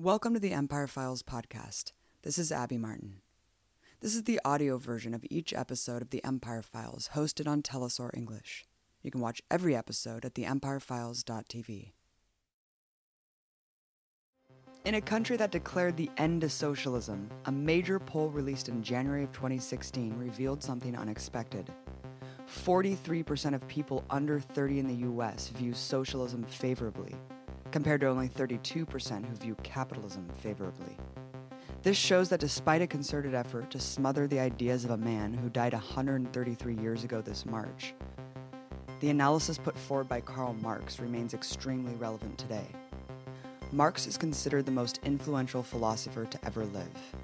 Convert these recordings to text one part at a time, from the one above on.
Welcome to the Empire Files podcast. This is Abby Martin. This is the audio version of each episode of the Empire Files hosted on Telesur English. You can watch every episode at theempirefiles.tv. In a country that declared the end to socialism, a major poll released in January of 2016 revealed something unexpected. 43% of people under 30 in the US view socialism favorably, compared to only 32% who view capitalism favorably. This shows that despite a concerted effort to smother the ideas of a man who died 133 years ago this March, the analysis put forward by Karl Marx remains extremely relevant today. Marx is considered the most influential philosopher to ever live.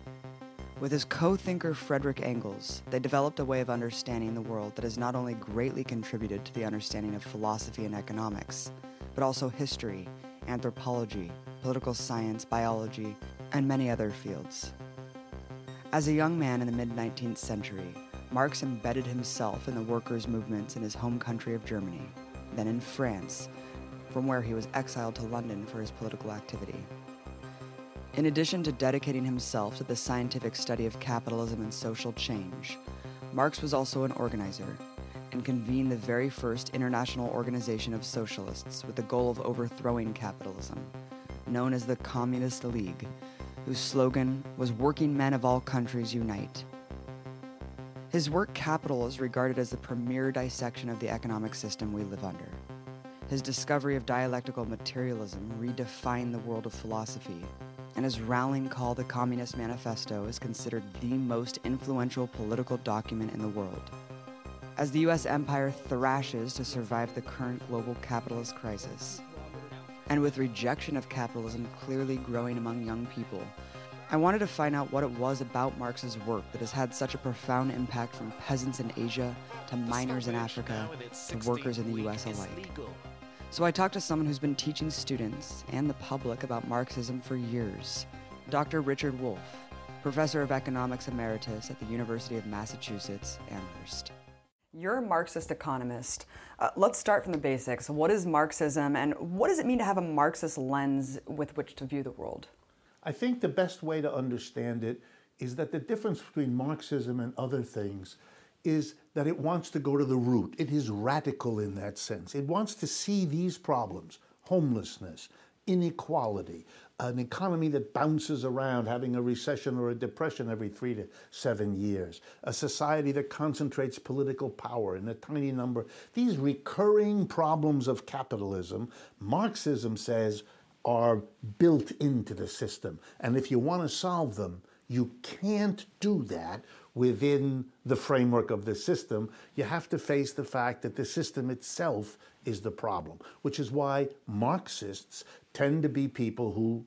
With his co thinker Frederick Engels, they developed a way of understanding the world that has not only greatly contributed to the understanding of philosophy and economics, but also history, anthropology, political science, biology, and many other fields. As a young man in the mid 19th century, Marx embedded himself in the workers' movements in his home country of Germany, then in France, from where he was exiled to London for his political activity. In addition to dedicating himself to the scientific study of capitalism and social change, Marx was also an organizer and convened the very first international organization of socialists with the goal of overthrowing capitalism, known as the Communist League, whose slogan was Working Men of All Countries Unite. His work Capital is regarded as the premier dissection of the economic system we live under. His discovery of dialectical materialism redefined the world of philosophy and his rallying call, the Communist Manifesto, is considered the most influential political document in the world. As the US empire thrashes to survive the current global capitalist crisis, and with rejection of capitalism clearly growing among young people, I wanted to find out what it was about Marx's work that has had such a profound impact from peasants in Asia to miners in Africa to workers in the US alike. So I talked to someone who's been teaching students and the public about Marxism for years Dr. Richard Wolff, professor of economics emeritus at the University of Massachusetts Amherst. You're a Marxist economist. Uh, let's start from the basics. What is Marxism, and what does it mean to have a Marxist lens with which to view the world? I think the best way to understand it is that the difference between Marxism and other things is that it wants to go to the root. It is radical in that sense. It wants to see these problems homelessness, inequality, an economy that bounces around, having a recession or a depression every three to seven years, a society that concentrates political power in a tiny number. These recurring problems of capitalism, Marxism says, are built into the system. And if you want to solve them, you can't do that within the framework of the system. You have to face the fact that the system itself is the problem, which is why Marxists tend to be people who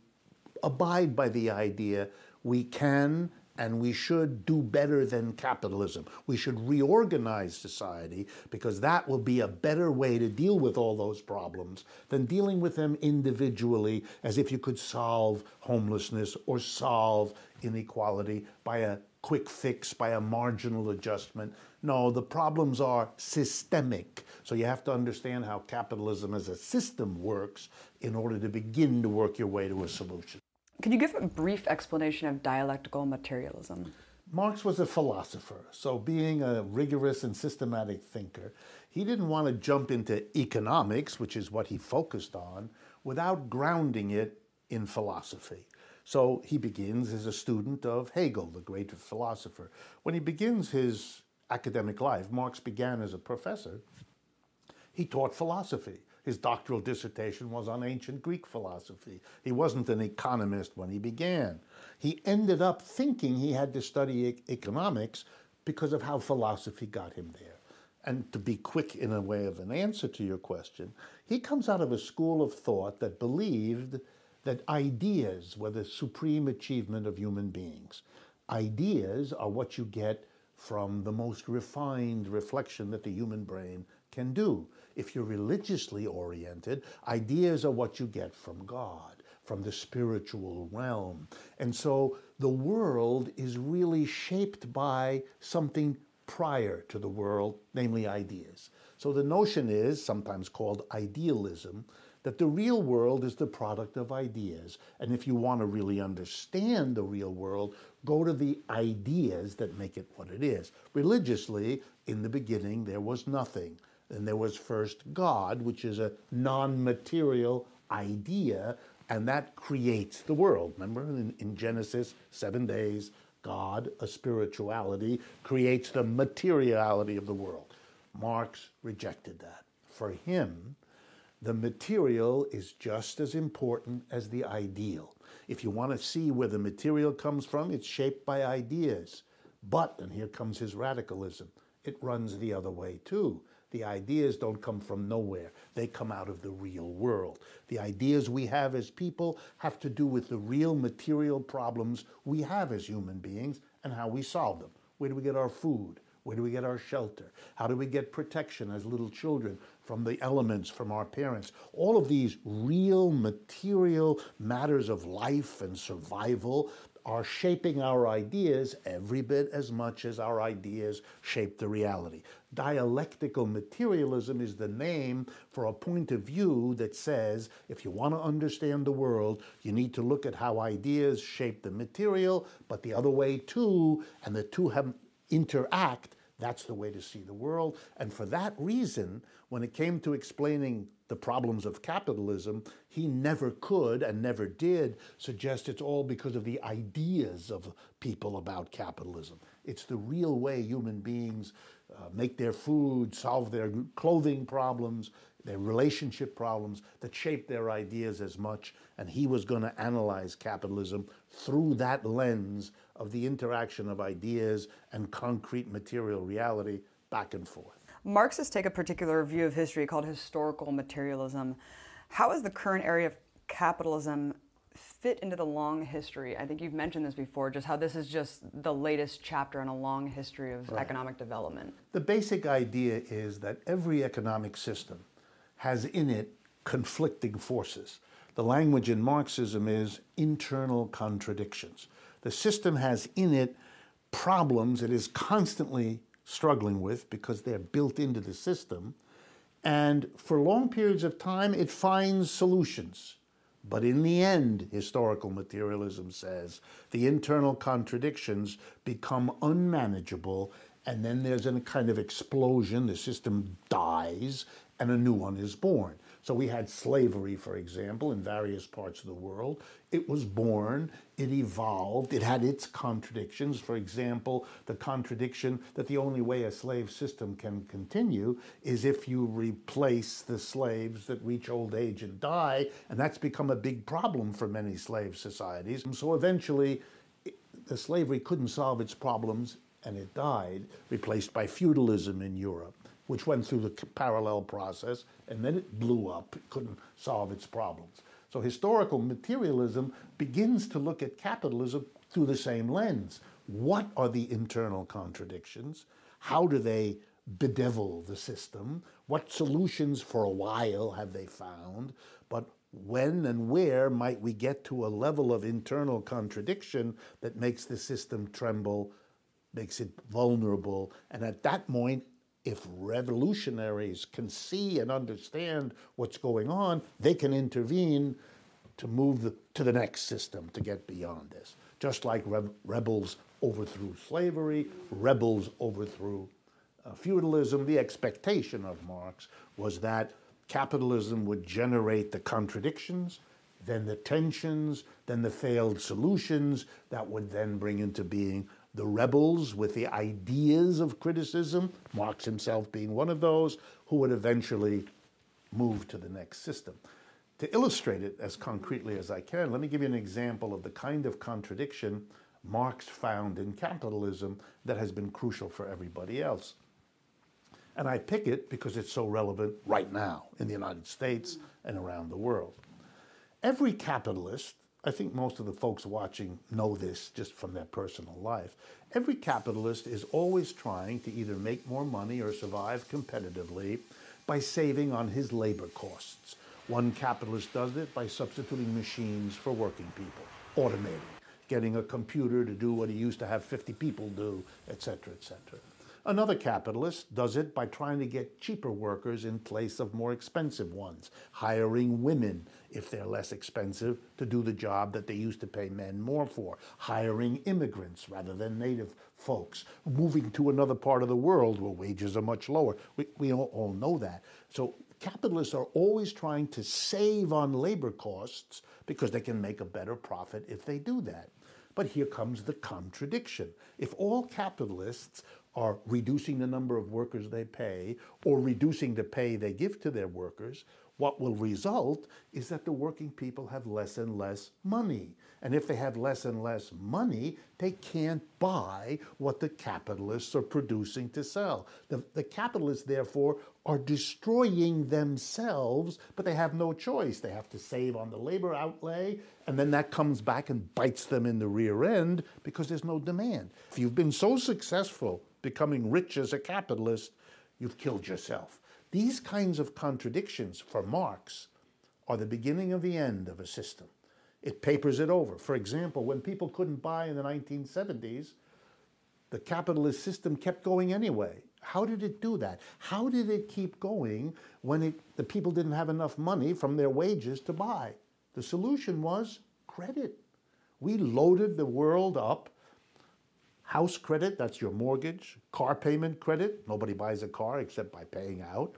abide by the idea we can and we should do better than capitalism. We should reorganize society because that will be a better way to deal with all those problems than dealing with them individually as if you could solve homelessness or solve inequality by a quick fix, by a marginal adjustment. No, the problems are systemic. So you have to understand how capitalism as a system works in order to begin to work your way to a solution. Could you give a brief explanation of dialectical materialism? Marx was a philosopher, so being a rigorous and systematic thinker, he didn't want to jump into economics, which is what he focused on, without grounding it in philosophy. So he begins as a student of Hegel, the great philosopher. When he begins his academic life, Marx began as a professor, he taught philosophy. His doctoral dissertation was on ancient Greek philosophy. He wasn't an economist when he began. He ended up thinking he had to study e- economics because of how philosophy got him there. And to be quick in a way of an answer to your question, he comes out of a school of thought that believed that ideas were the supreme achievement of human beings. Ideas are what you get from the most refined reflection that the human brain can do. If you're religiously oriented, ideas are what you get from God, from the spiritual realm. And so the world is really shaped by something prior to the world, namely ideas. So the notion is, sometimes called idealism, that the real world is the product of ideas. And if you want to really understand the real world, go to the ideas that make it what it is. Religiously, in the beginning, there was nothing. Then there was first God, which is a non material idea, and that creates the world. Remember in, in, Genesis, seven days, God, a spirituality, creates the materiality of the world. Marx rejected that. For him, the material is just as important as the ideal. If you want to see where the material comes from, it's shaped by ideas. But, and here comes his radicalism, it runs the other way too. The ideas don't come from nowhere. They come out of the real world. The ideas we have as people have to do with the real material problems we have as human beings and how we solve them. Where do we get our food? Where do we get our shelter? How do we get protection as little children from the elements, from our parents? All of these real material matters of life and survival are shaping our ideas every bit as much as our ideas shape the reality. Dialectical materialism is the name for a point of view that says if you want to understand the world, you need to look at how ideas shape the material, but the other way too, and the two have interact that's the way to see the world. And for that reason, when it came to explaining the problems of capitalism, he never could and never did suggest it's all because of the ideas of people about capitalism. It's the real way human beings uh, make their food, solve their clothing problems, their relationship problems that shape their ideas as much. And he was going to analyze capitalism through that lens of the interaction of ideas and concrete material reality back and forth. Marxists take a particular view of history called historical materialism. How is the current area of capitalism fit into the long history? I think you've mentioned this before, just how this is just the latest chapter in a long history of right. economic development. The basic idea is that every economic system has in it conflicting forces. The language in Marxism is internal contradictions. The system has in it problems it is constantly struggling with because they're built into the system. And for long periods of time, it finds solutions. But in the end, historical materialism says, the internal contradictions become unmanageable, and then there's a kind of explosion. The system dies, and a new one is born. So we had slavery, for example, in various parts of the world. It was born, it evolved, it had its contradictions. For example, the contradiction that the only way a slave system can continue is if you replace the slaves that reach old age and die, and that's become a big problem for many slave societies. And So eventually, the slavery couldn't solve its problems and it died, replaced by feudalism in Europe which went through the parallel process, and then it blew up. It couldn't solve its problems. So historical materialism begins to look at capitalism through the same lens. What are the internal contradictions? How do they bedevil the system? What solutions for a while have they found? But when and where might we get to a level of internal contradiction that makes the system tremble, makes it vulnerable, and at that point, if revolutionaries can see and understand what's going on, they can intervene to move the, to the next system to get beyond this. Just like re- rebels overthrew slavery, rebels overthrew uh, feudalism, the expectation of Marx was that capitalism would generate the contradictions, then the tensions, then the failed solutions that would then bring into being the rebels with the ideas of criticism, Marx himself being one of those, who would eventually move to the next system. To illustrate it as concretely as I can, let me give you an example of the kind of contradiction Marx found in capitalism that has been crucial for everybody else. And I pick it because it's so relevant right now in the United States and around the world. Every capitalist I think most of the folks watching know this just from their personal life. Every capitalist is always trying to either make more money or survive competitively by saving on his labor costs. One capitalist does it by substituting machines for working people, automating, getting a computer to do what he used to have 50 people do, etc., etc. Another capitalist does it by trying to get cheaper workers in place of more expensive ones, hiring women if they're less expensive to do the job that they used to pay men more for, hiring immigrants rather than native folks, moving to another part of the world where wages are much lower. We, we all, all know that. So capitalists are always trying to save on labor costs because they can make a better profit if they do that. But here comes the contradiction. If all capitalists are reducing the number of workers they pay or reducing the pay they give to their workers, what will result is that the working people have less and less money. And if they have less and less money, they can't buy what the capitalists are producing to sell. The, the capitalists, therefore, are destroying themselves, but they have no choice. They have to save on the labor outlay, and then that comes back and bites them in the rear end because there's no demand. If you've been so successful becoming rich as a capitalist, you've killed yourself. These kinds of contradictions for Marx are the beginning of the end of a system. It papers it over. For example, when people couldn't buy in the 1970s, the capitalist system kept going anyway. How did it do that? How did it keep going when it, the people didn't have enough money from their wages to buy? The solution was credit. We loaded the world up House credit, that's your mortgage. Car payment credit, nobody buys a car except by paying out.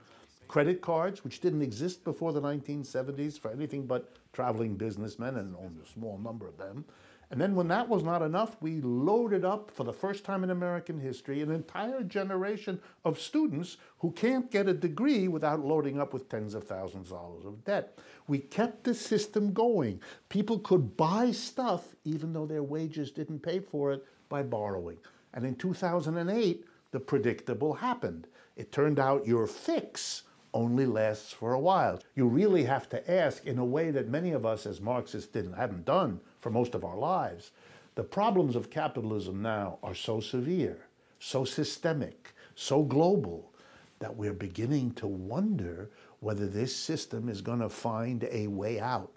Credit cards, which didn't exist before the 1970s for anything but traveling businessmen, and only a small number of them. And then when that was not enough, we loaded up for the first time in American history an entire generation of students who can't get a degree without loading up with tens of thousands of dollars of debt. We kept the system going. People could buy stuff even though their wages didn't pay for it by borrowing. And in 2008, the predictable happened. It turned out your fix only lasts for a while. You really have to ask in a way that many of us as Marxists didn't haven't done for most of our lives. The problems of capitalism now are so severe, so systemic, so global that we're beginning to wonder whether this system is going to find a way out.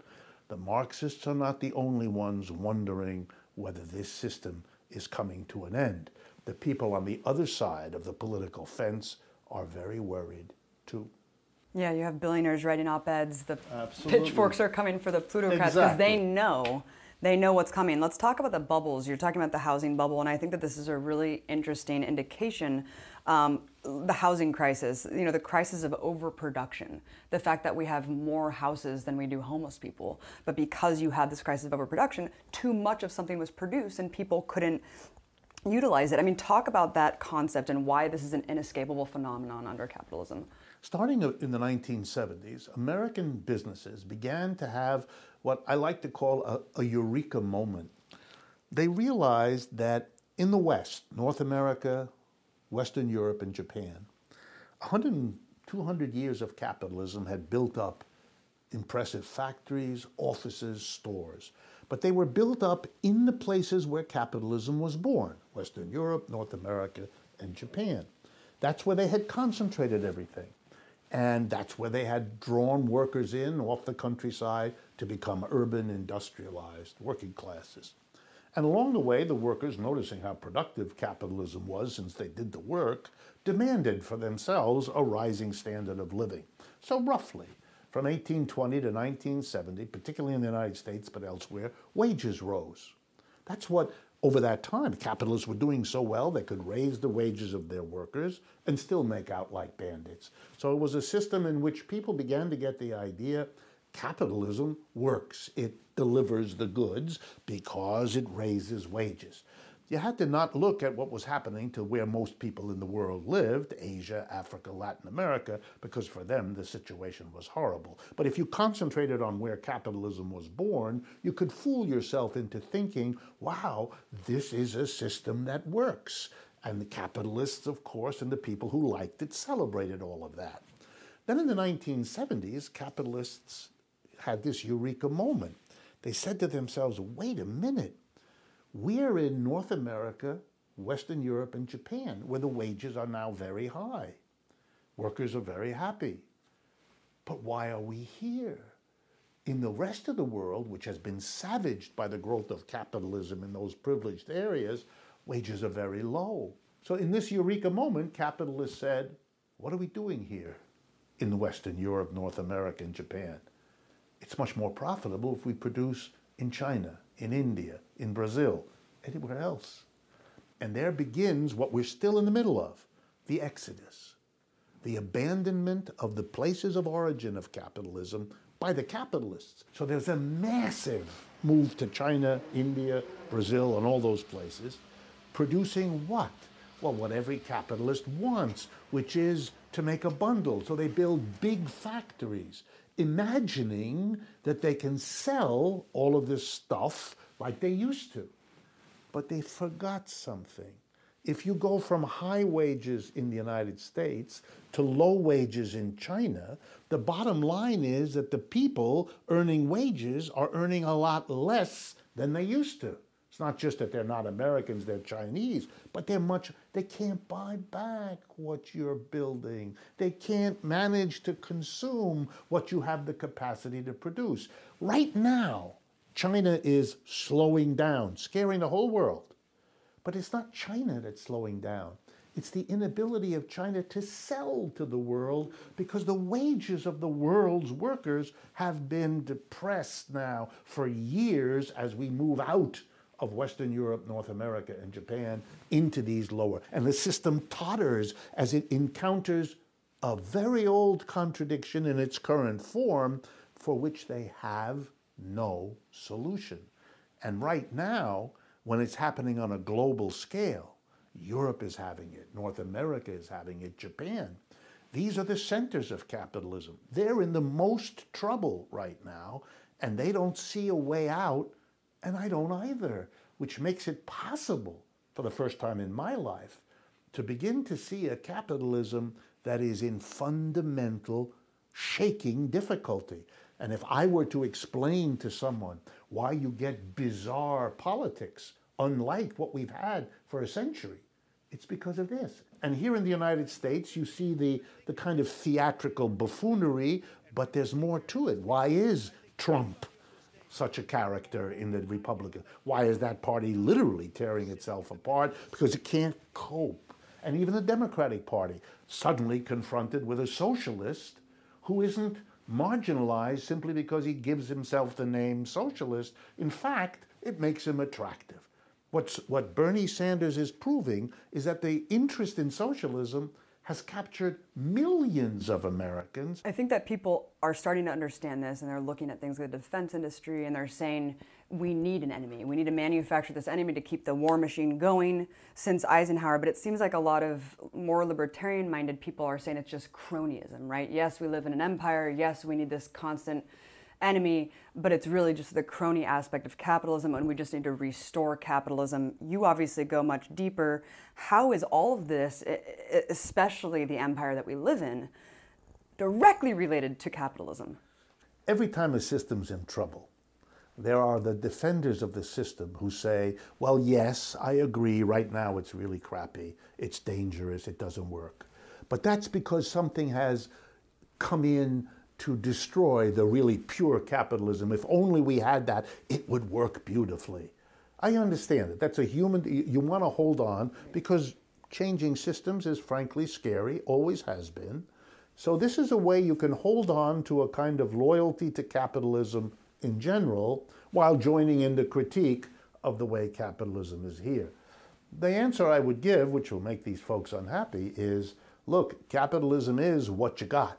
The Marxists are not the only ones wondering whether this system is coming to an end. The people on the other side of the political fence are very worried too. Yeah, you have billionaires writing op-eds. The Absolutely. pitchforks are coming for the plutocrats because exactly. they know they know what's coming. Let's talk about the bubbles. You're talking about the housing bubble, and I think that this is a really interesting indication. Um, the housing crisis, you know, the crisis of overproduction, the fact that we have more houses than we do homeless people, but because you have this crisis of overproduction, too much of something was produced and people couldn't utilize it. I mean, talk about that concept and why this is an inescapable phenomenon under capitalism. Starting in the 1970s, American businesses began to have what I like to call a, a eureka moment. They realized that in the West, North America, Western Europe, and Japan, 100 200 years of capitalism had built up impressive factories, offices, stores. But they were built up in the places where capitalism was born Western Europe, North America, and Japan. That's where they had concentrated everything. And that's where they had drawn workers in off the countryside to become urban, industrialized working classes. And along the way, the workers, noticing how productive capitalism was since they did the work, demanded for themselves a rising standard of living. So, roughly, from 1820 to 1970, particularly in the United States but elsewhere, wages rose. That's what over that time, capitalists were doing so well they could raise the wages of their workers and still make out like bandits. So it was a system in which people began to get the idea capitalism works. It delivers the goods because it raises wages you had to not look at what was happening to where most people in the world lived Asia, Africa, Latin America because for them the situation was horrible. But if you concentrated on where capitalism was born, you could fool yourself into thinking, wow, this is a system that works. And the capitalists, of course, and the people who liked it celebrated all of that. Then in the 1970s, capitalists had this eureka moment. They said to themselves, wait a minute we're in North America, Western Europe, and Japan, where the wages are now very high. Workers are very happy. But why are we here? In the rest of the world, which has been savaged by the growth of capitalism in those privileged areas, wages are very low. So, in this eureka moment, capitalists said, What are we doing here in Western Europe, North America, and Japan? It's much more profitable if we produce in China, in India, in Brazil, anywhere else. And there begins what we're still in the middle of the exodus, the abandonment of the places of origin of capitalism by the capitalists. So there's a massive move to China, India, Brazil, and all those places, producing what? Well, what every capitalist wants, which is to make a bundle. So they build big factories, imagining that they can sell all of this stuff like they used to. But they forgot something. If you go from high wages in the United States to low wages in China, the bottom line is that the people earning wages are earning a lot less than they used to. It's not just that they're not Americans, they're Chinese, but they're much, they can't buy back what you're building. They can't manage to consume what you have the capacity to produce. Right now, China is slowing down, scaring the whole world. But it's not China that's slowing down. It's the inability of China to sell to the world because the wages of the world's workers have been depressed now for years as we move out of Western Europe, North America, and Japan into these lower. And the system totters as it encounters a very old contradiction in its current form for which they have no solution. And right now, when it's happening on a global scale. Europe is having it, North America is having it, Japan. These are the centers of capitalism. They're in the most trouble right now, and they don't see a way out, and I don't either, which makes it possible for the first time in my life to begin to see a capitalism that is in fundamental shaking difficulty. And if I were to explain to someone why you get bizarre politics unlike what we've had for a century, it's because of this. And here in the United States, you see the, the kind of theatrical buffoonery, but there's more to it. Why is Trump such a character in the Republican? Why is that party literally tearing itself apart? Because it can't cope. And even the Democratic Party, suddenly confronted with a socialist who isn't marginalized simply because he gives himself the name socialist. In fact, it makes him attractive. What's, what Bernie Sanders is proving is that the interest in socialism has captured millions of Americans. I think that people are starting to understand this and they're looking at things like the defense industry and they're saying we need an enemy. We need to manufacture this enemy to keep the war machine going since Eisenhower. But it seems like a lot of more libertarian minded people are saying it's just cronyism, right? Yes, we live in an empire. Yes, we need this constant enemy, but it's really just the crony aspect of capitalism, and we just need to restore capitalism. You obviously go much deeper. How is all of this, especially the empire that we live in, directly related to capitalism? Every time a system's in trouble, there are the defenders of the system who say, well, yes, I agree, right now it's really crappy, it's dangerous, it doesn't work. But that's because something has come in to destroy the really pure capitalism. If only we had that, it would work beautifully. I understand it. That's a human, you want to hold on because changing systems is frankly scary, always has been. So, this is a way you can hold on to a kind of loyalty to capitalism in general while joining in the critique of the way capitalism is here. The answer I would give, which will make these folks unhappy, is look, capitalism is what you got.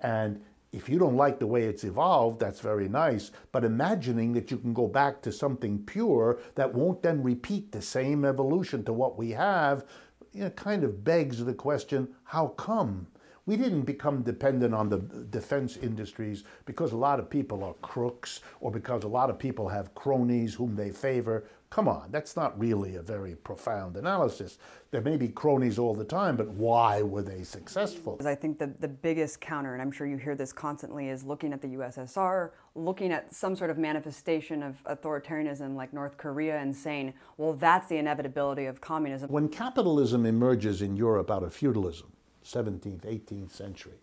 And if you don't like the way it's evolved, that's very nice. But imagining that you can go back to something pure that won't then repeat the same evolution to what we have, you know, kind of begs the question how come? We didn't become dependent on the defense industries because a lot of people are crooks or because a lot of people have cronies whom they favor. Come on, that's not really a very profound analysis. There may be cronies all the time, but why were they successful? I think the, the biggest counter, and I'm sure you hear this constantly, is looking at the USSR, looking at some sort of manifestation of authoritarianism like North Korea and saying, well, that's the inevitability of communism. When capitalism emerges in Europe out of feudalism, 17th, 18th century,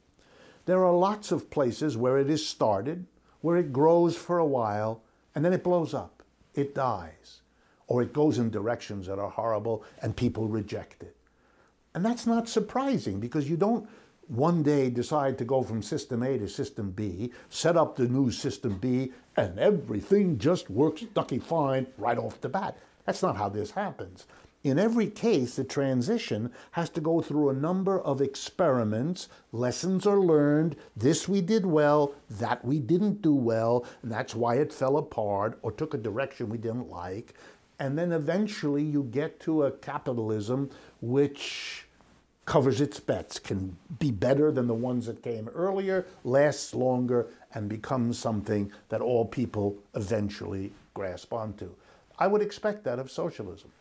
there are lots of places where it is started, where it grows for a while, and then it blows up, it dies or it goes in directions that are horrible and people reject it. And that's not surprising because you don't one day decide to go from system A to system B, set up the new system B, and everything just works ducky fine right off the bat. That's not how this happens. In every case, the transition has to go through a number of experiments. Lessons are learned. This we did well, that we didn't do well, and that's why it fell apart or took a direction we didn't like. And then eventually you get to a capitalism which covers its bets, can be better than the ones that came earlier, lasts longer, and becomes something that all people eventually grasp onto. I would expect that of socialism.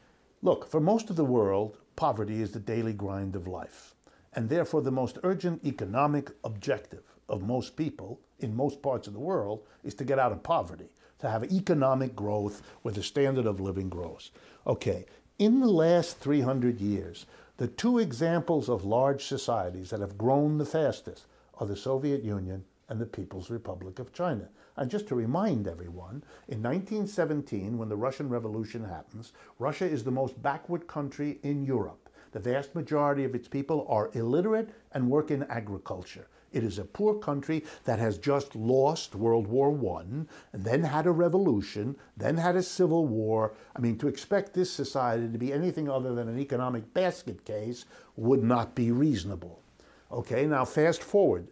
Look, for most of the world, poverty is the daily grind of life, and therefore the most urgent economic objective of most people in most parts of the world is to get out of poverty, to have economic growth where the standard of living grows. Okay, in the last 300 years, the two examples of large societies that have grown the fastest are the Soviet Union and the People's Republic of China. And just to remind everyone, in 1917, when the Russian Revolution happens, Russia is the most backward country in Europe. The vast majority of its people are illiterate and work in agriculture. It is a poor country that has just lost World War I, and then had a revolution, then had a civil war. I mean, to expect this society to be anything other than an economic basket case would not be reasonable. Okay, now fast forward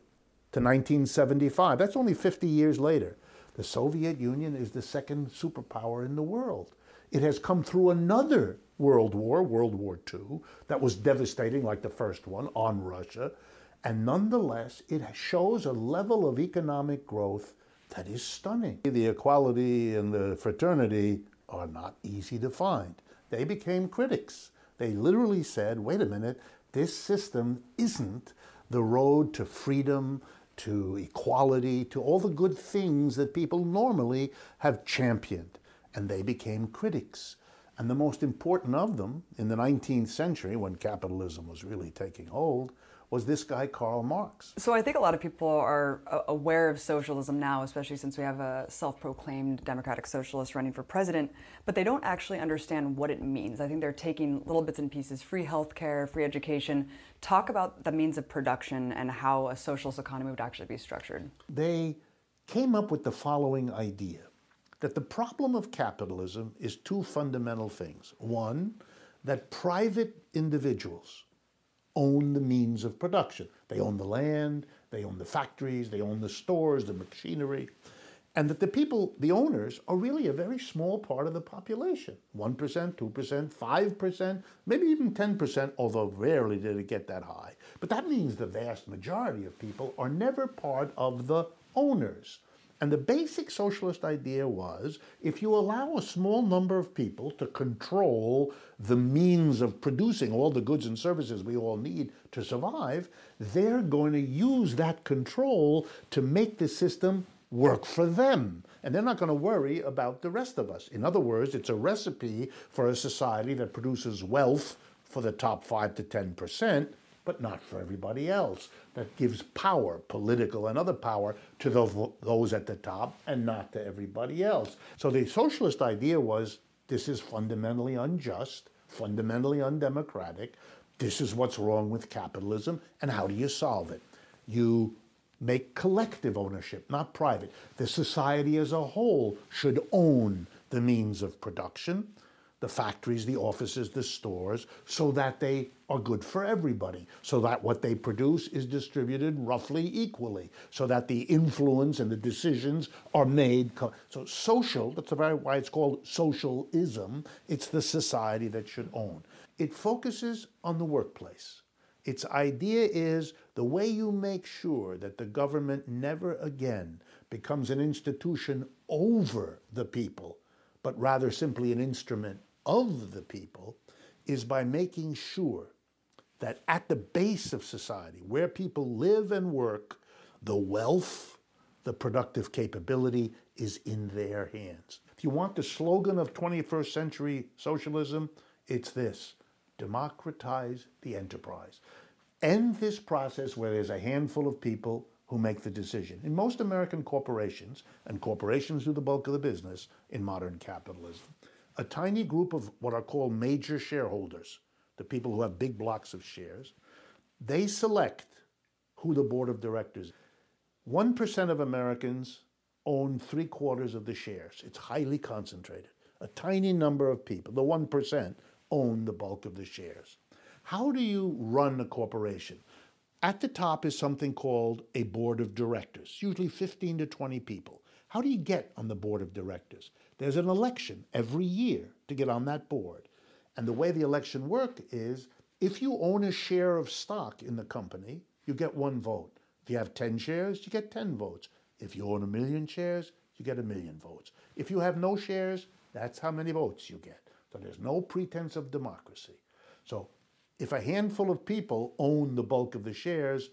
to 1975. That's only 50 years later. The Soviet Union is the second superpower in the world. It has come through another world war, World War II, that was devastating like the first one on Russia. And nonetheless, it shows a level of economic growth that is stunning. The equality and the fraternity are not easy to find. They became critics. They literally said, wait a minute, this system isn't the road to freedom, to equality, to all the good things that people normally have championed. And they became critics. And the most important of them in the 19th century, when capitalism was really taking hold, was this guy Karl Marx. So I think a lot of people are uh, aware of socialism now, especially since we have a self-proclaimed democratic socialist running for president, but they don't actually understand what it means. I think they're taking little bits and pieces, free healthcare, free education. Talk about the means of production and how a socialist economy would actually be structured. They came up with the following idea that the problem of capitalism is two fundamental things. One, that private individuals own the means of production. They own the land, they own the factories, they own the stores, the machinery. And that the people, the owners, are really a very small part of the population 1%, 2%, 5%, maybe even 10%, although rarely did it get that high. But that means the vast majority of people are never part of the owners. And the basic socialist idea was if you allow a small number of people to control the means of producing all the goods and services we all need to survive, they're going to use that control to make the system work for them. And they're not going to worry about the rest of us. In other words, it's a recipe for a society that produces wealth for the top 5 to 10 percent but not for everybody else. That gives power, political and other power, to those at the top and not to everybody else. So the socialist idea was this is fundamentally unjust, fundamentally undemocratic. This is what's wrong with capitalism, and how do you solve it? You make collective ownership, not private. The society as a whole should own the means of production the factories, the offices, the stores, so that they are good for everybody, so that what they produce is distributed roughly equally, so that the influence and the decisions are made. So, social, that's why it's called socialism, it's the society that should own. It focuses on the workplace. Its idea is the way you make sure that the government never again becomes an institution over the people, but rather simply an instrument of the people is by making sure that at the base of society, where people live and work, the wealth, the productive capability is in their hands. If you want the slogan of 21st century socialism, it's this democratize the enterprise. End this process where there's a handful of people who make the decision. In most American corporations, and corporations do the bulk of the business in modern capitalism, a tiny group of what are called major shareholders, the people who have big blocks of shares, they select who the board of directors. 1% of Americans own three quarters of the shares. It's highly concentrated. A tiny number of people, the 1%, own the bulk of the shares. How do you run a corporation? At the top is something called a board of directors, usually 15 to 20 people. How do you get on the board of directors? There's an election every year to get on that board. And the way the election works is if you own a share of stock in the company, you get one vote. If you have 10 shares, you get 10 votes. If you own a million shares, you get a million votes. If you have no shares, that's how many votes you get. So there's no pretense of democracy. So if a handful of people own the bulk of the shares,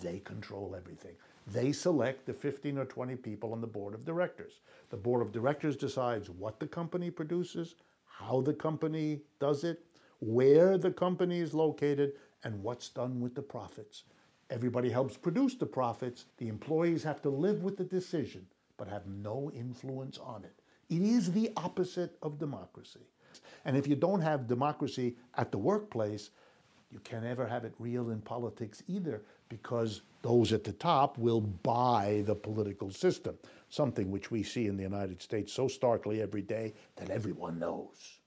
they control everything. They select the 15 or 20 people on the board of directors. The board of directors decides what the company produces, how the company does it, where the company is located, and what's done with the profits. Everybody helps produce the profits. The employees have to live with the decision, but have no influence on it. It is the opposite of democracy. And if you don't have democracy at the workplace, you can't ever have it real in politics either because those at the top will buy the political system, something which we see in the United States so starkly every day that everyone knows.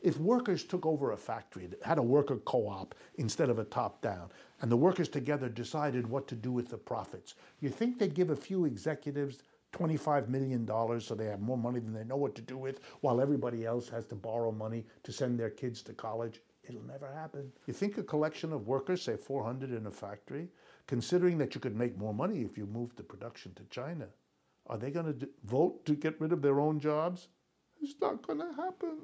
If workers took over a factory, had a worker co op instead of a top down, and the workers together decided what to do with the profits, you think they'd give a few executives $25 million so they have more money than they know what to do with, while everybody else has to borrow money to send their kids to college? It'll never happen. You think a collection of workers, say 400 in a factory, considering that you could make more money if you moved the production to China, are they going to vote to get rid of their own jobs? It's not going to happen.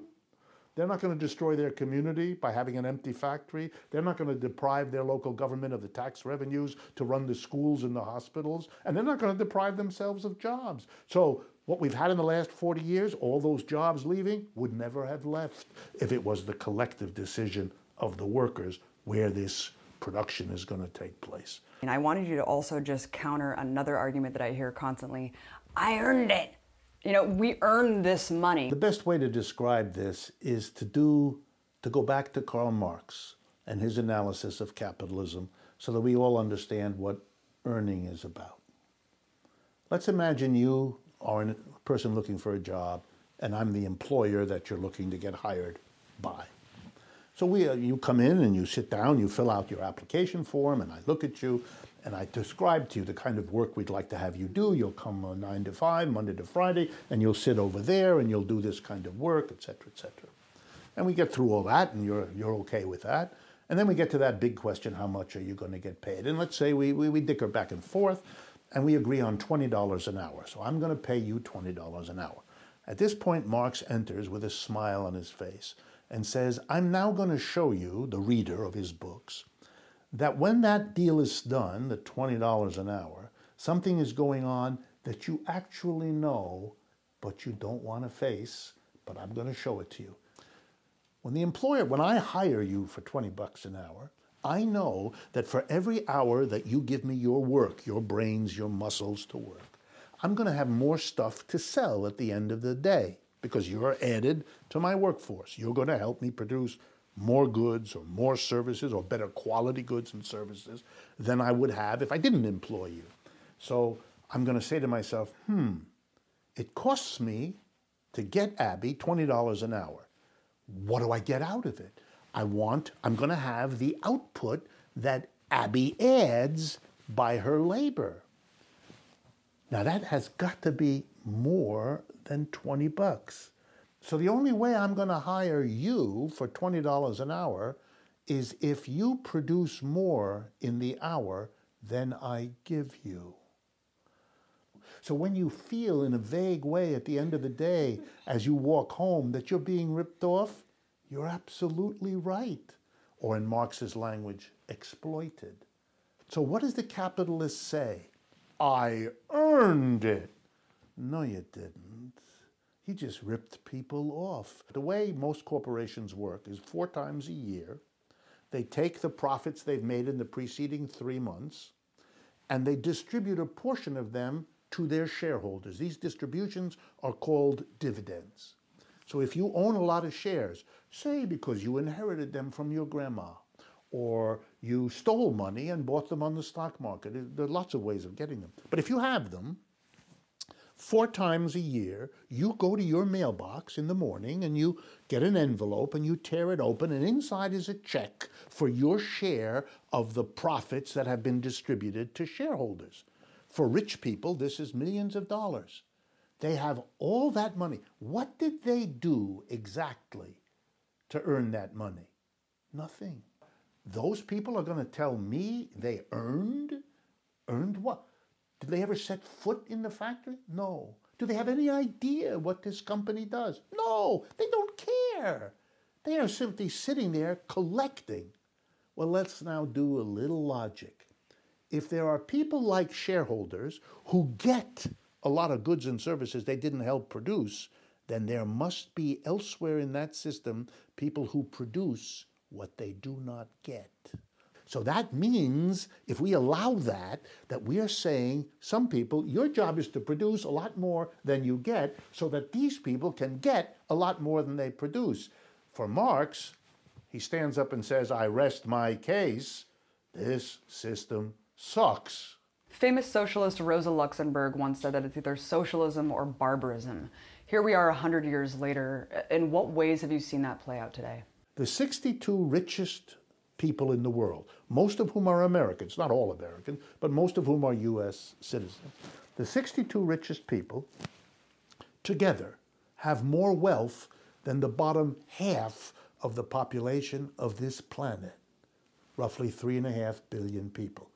They're not going to destroy their community by having an empty factory. They're not going to deprive their local government of the tax revenues to run the schools and the hospitals. And they're not going to deprive themselves of jobs. So, what we've had in the last 40 years, all those jobs leaving, would never have left if it was the collective decision of the workers where this production is going to take place. And I wanted you to also just counter another argument that I hear constantly I earned it. You know, we earn this money. The best way to describe this is to do to go back to Karl Marx and his analysis of capitalism so that we all understand what earning is about. Let's imagine you are a person looking for a job and I'm the employer that you're looking to get hired by. So we, uh, you come in and you sit down, you fill out your application form, and I look at you and I describe to you the kind of work we'd like to have you do. You'll come uh, 9 to 5, Monday to Friday, and you'll sit over there and you'll do this kind of work, et cetera, et cetera. And we get through all that, and you're, you're okay with that. And then we get to that big question how much are you going to get paid? And let's say we, we, we dicker back and forth, and we agree on $20 an hour. So I'm going to pay you $20 an hour. At this point, Marx enters with a smile on his face and says, I'm now going to show you, the reader of his books, that when that deal is done, the $20 an hour, something is going on that you actually know, but you don't want to face, but I'm going to show it to you. When the employer, when I hire you for 20 bucks an hour, I know that for every hour that you give me your work, your brains, your muscles to work, I'm going to have more stuff to sell at the end of the day because you're added to my workforce. You're going to help me produce more goods or more services or better quality goods and services than I would have if I didn't employ you. So I'm going to say to myself, hmm, it costs me to get Abby $20 an hour. What do I get out of it? I want, I'm going to have the output that Abby adds by her labor. Now that has got to be more than 20 bucks. So the only way I'm going to hire you for $20 an hour is if you produce more in the hour than I give you. So when you feel in a vague way at the end of the day as you walk home that you're being ripped off, you're absolutely right. Or in Marx's language, exploited. So what does the capitalist say? I earned it. No, you didn't. He just ripped people off. The way most corporations work is four times a year, they take the profits they've made in the preceding three months and they distribute a portion of them to their shareholders. These distributions are called dividends. So if you own a lot of shares, say because you inherited them from your grandma, or you stole money and bought them on the stock market, there are lots of ways of getting them. But if you have them, four times a year, you go to your mailbox in the morning and you get an envelope and you tear it open, and inside is a check for your share of the profits that have been distributed to shareholders. For rich people, this is millions of dollars. They have all that money. What did they do exactly to earn that money? Nothing. Those people are going to tell me they earned? Earned what? Did they ever set foot in the factory? No. Do they have any idea what this company does? No, they don't care. They are simply sitting there collecting. Well, let's now do a little logic. If there are people like shareholders who get a lot of goods and services they didn't help produce, then there must be elsewhere in that system people who produce what they do not get. So that means if we allow that, that we are saying some people, your job is to produce a lot more than you get so that these people can get a lot more than they produce. For Marx, he stands up and says, I rest my case. This system sucks. Famous socialist Rosa Luxemburg once said that it's either socialism or barbarism. Here we are 100 years later. In what ways have you seen that play out today? The 62 richest people in the world, most of whom are Americans, not all American, but most of whom are U.S. citizens. The 62 richest people together have more wealth than the bottom half of the population of this planet, roughly three and a half billion people.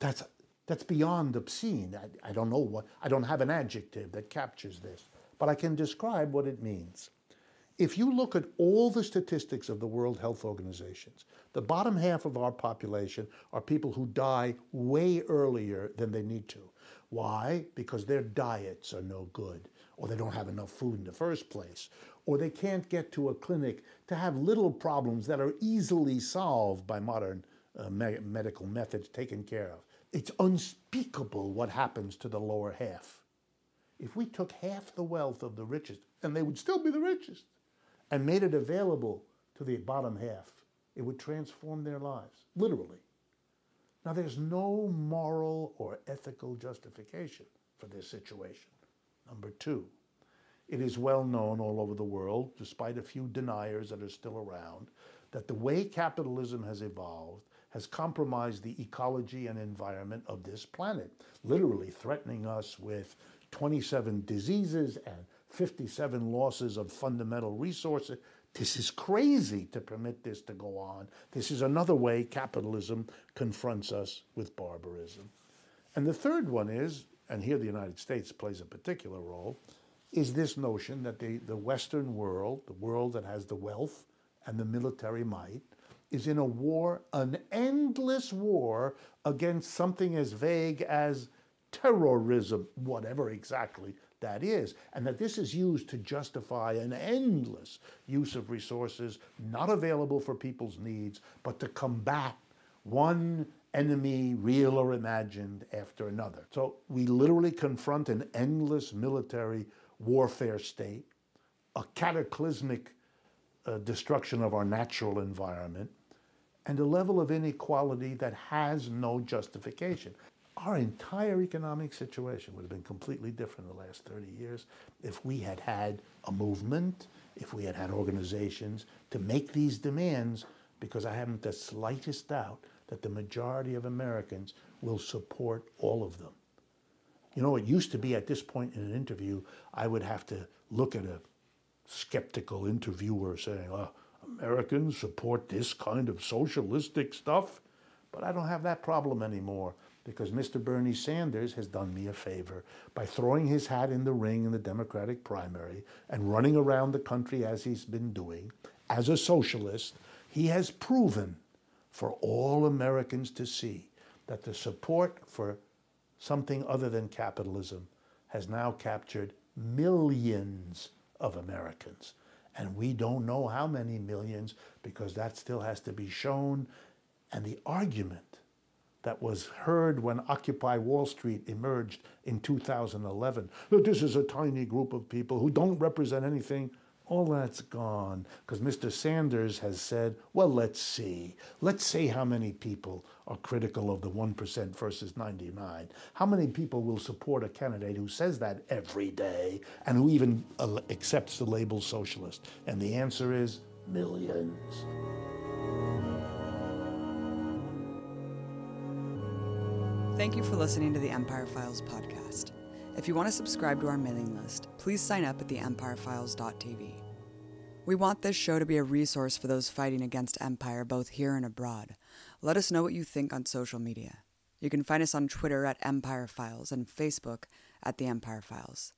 That's that's beyond obscene. I, I, don't know what, I don't have an adjective that captures this, but I can describe what it means. If you look at all the statistics of the World Health Organizations, the bottom half of our population are people who die way earlier than they need to. Why? Because their diets are no good, or they don't have enough food in the first place, or they can't get to a clinic to have little problems that are easily solved by modern uh, me- medical methods taken care of. It's unspeakable what happens to the lower half. If we took half the wealth of the richest, and they would still be the richest, and made it available to the bottom half, it would transform their lives, literally. Now, there's no moral or ethical justification for this situation. Number two, it is well known all over the world, despite a few deniers that are still around, that the way capitalism has evolved has compromised the ecology and environment of this planet, literally threatening us with 27 diseases and 57 losses of fundamental resources. This is crazy to permit this to go on. This is another way capitalism confronts us with barbarism. And the third one is, and here the United States plays a particular role, is this notion that the, the Western world, the world that has the wealth and the military might, is in a war, an endless war against something as vague as terrorism, whatever exactly that is, and that this is used to justify an endless use of resources not available for people's needs, but to combat one enemy, real or imagined, after another. So we literally confront an endless military warfare state, a cataclysmic uh, destruction of our natural environment, and a level of inequality that has no justification. Our entire economic situation would have been completely different in the last 30 years if we had had a movement, if we had had organizations to make these demands, because I haven't the slightest doubt that the majority of Americans will support all of them. You know, it used to be at this point in an interview, I would have to look at a skeptical interviewer saying, oh, Americans support this kind of socialistic stuff. But I don't have that problem anymore because Mr. Bernie Sanders has done me a favor by throwing his hat in the ring in the Democratic primary and running around the country as he's been doing. As a socialist, he has proven for all Americans to see that the support for something other than capitalism has now captured millions of Americans. And we don't know how many millions because that still has to be shown. And the argument that was heard when Occupy Wall Street emerged in 2011 that this is a tiny group of people who don't represent anything. All that's gone because Mr. Sanders has said, well, let's see. Let's see how many people are critical of the 1% versus 99. How many people will support a candidate who says that every day and who even uh, accepts the label socialist? And the answer is millions. Thank you for listening to the Empire Files podcast. If you want to subscribe to our mailing list, please sign up at the empirefiles.tv. We want this show to be a resource for those fighting against empire both here and abroad. Let us know what you think on social media. You can find us on Twitter at Empire Files and Facebook at The Empire Files.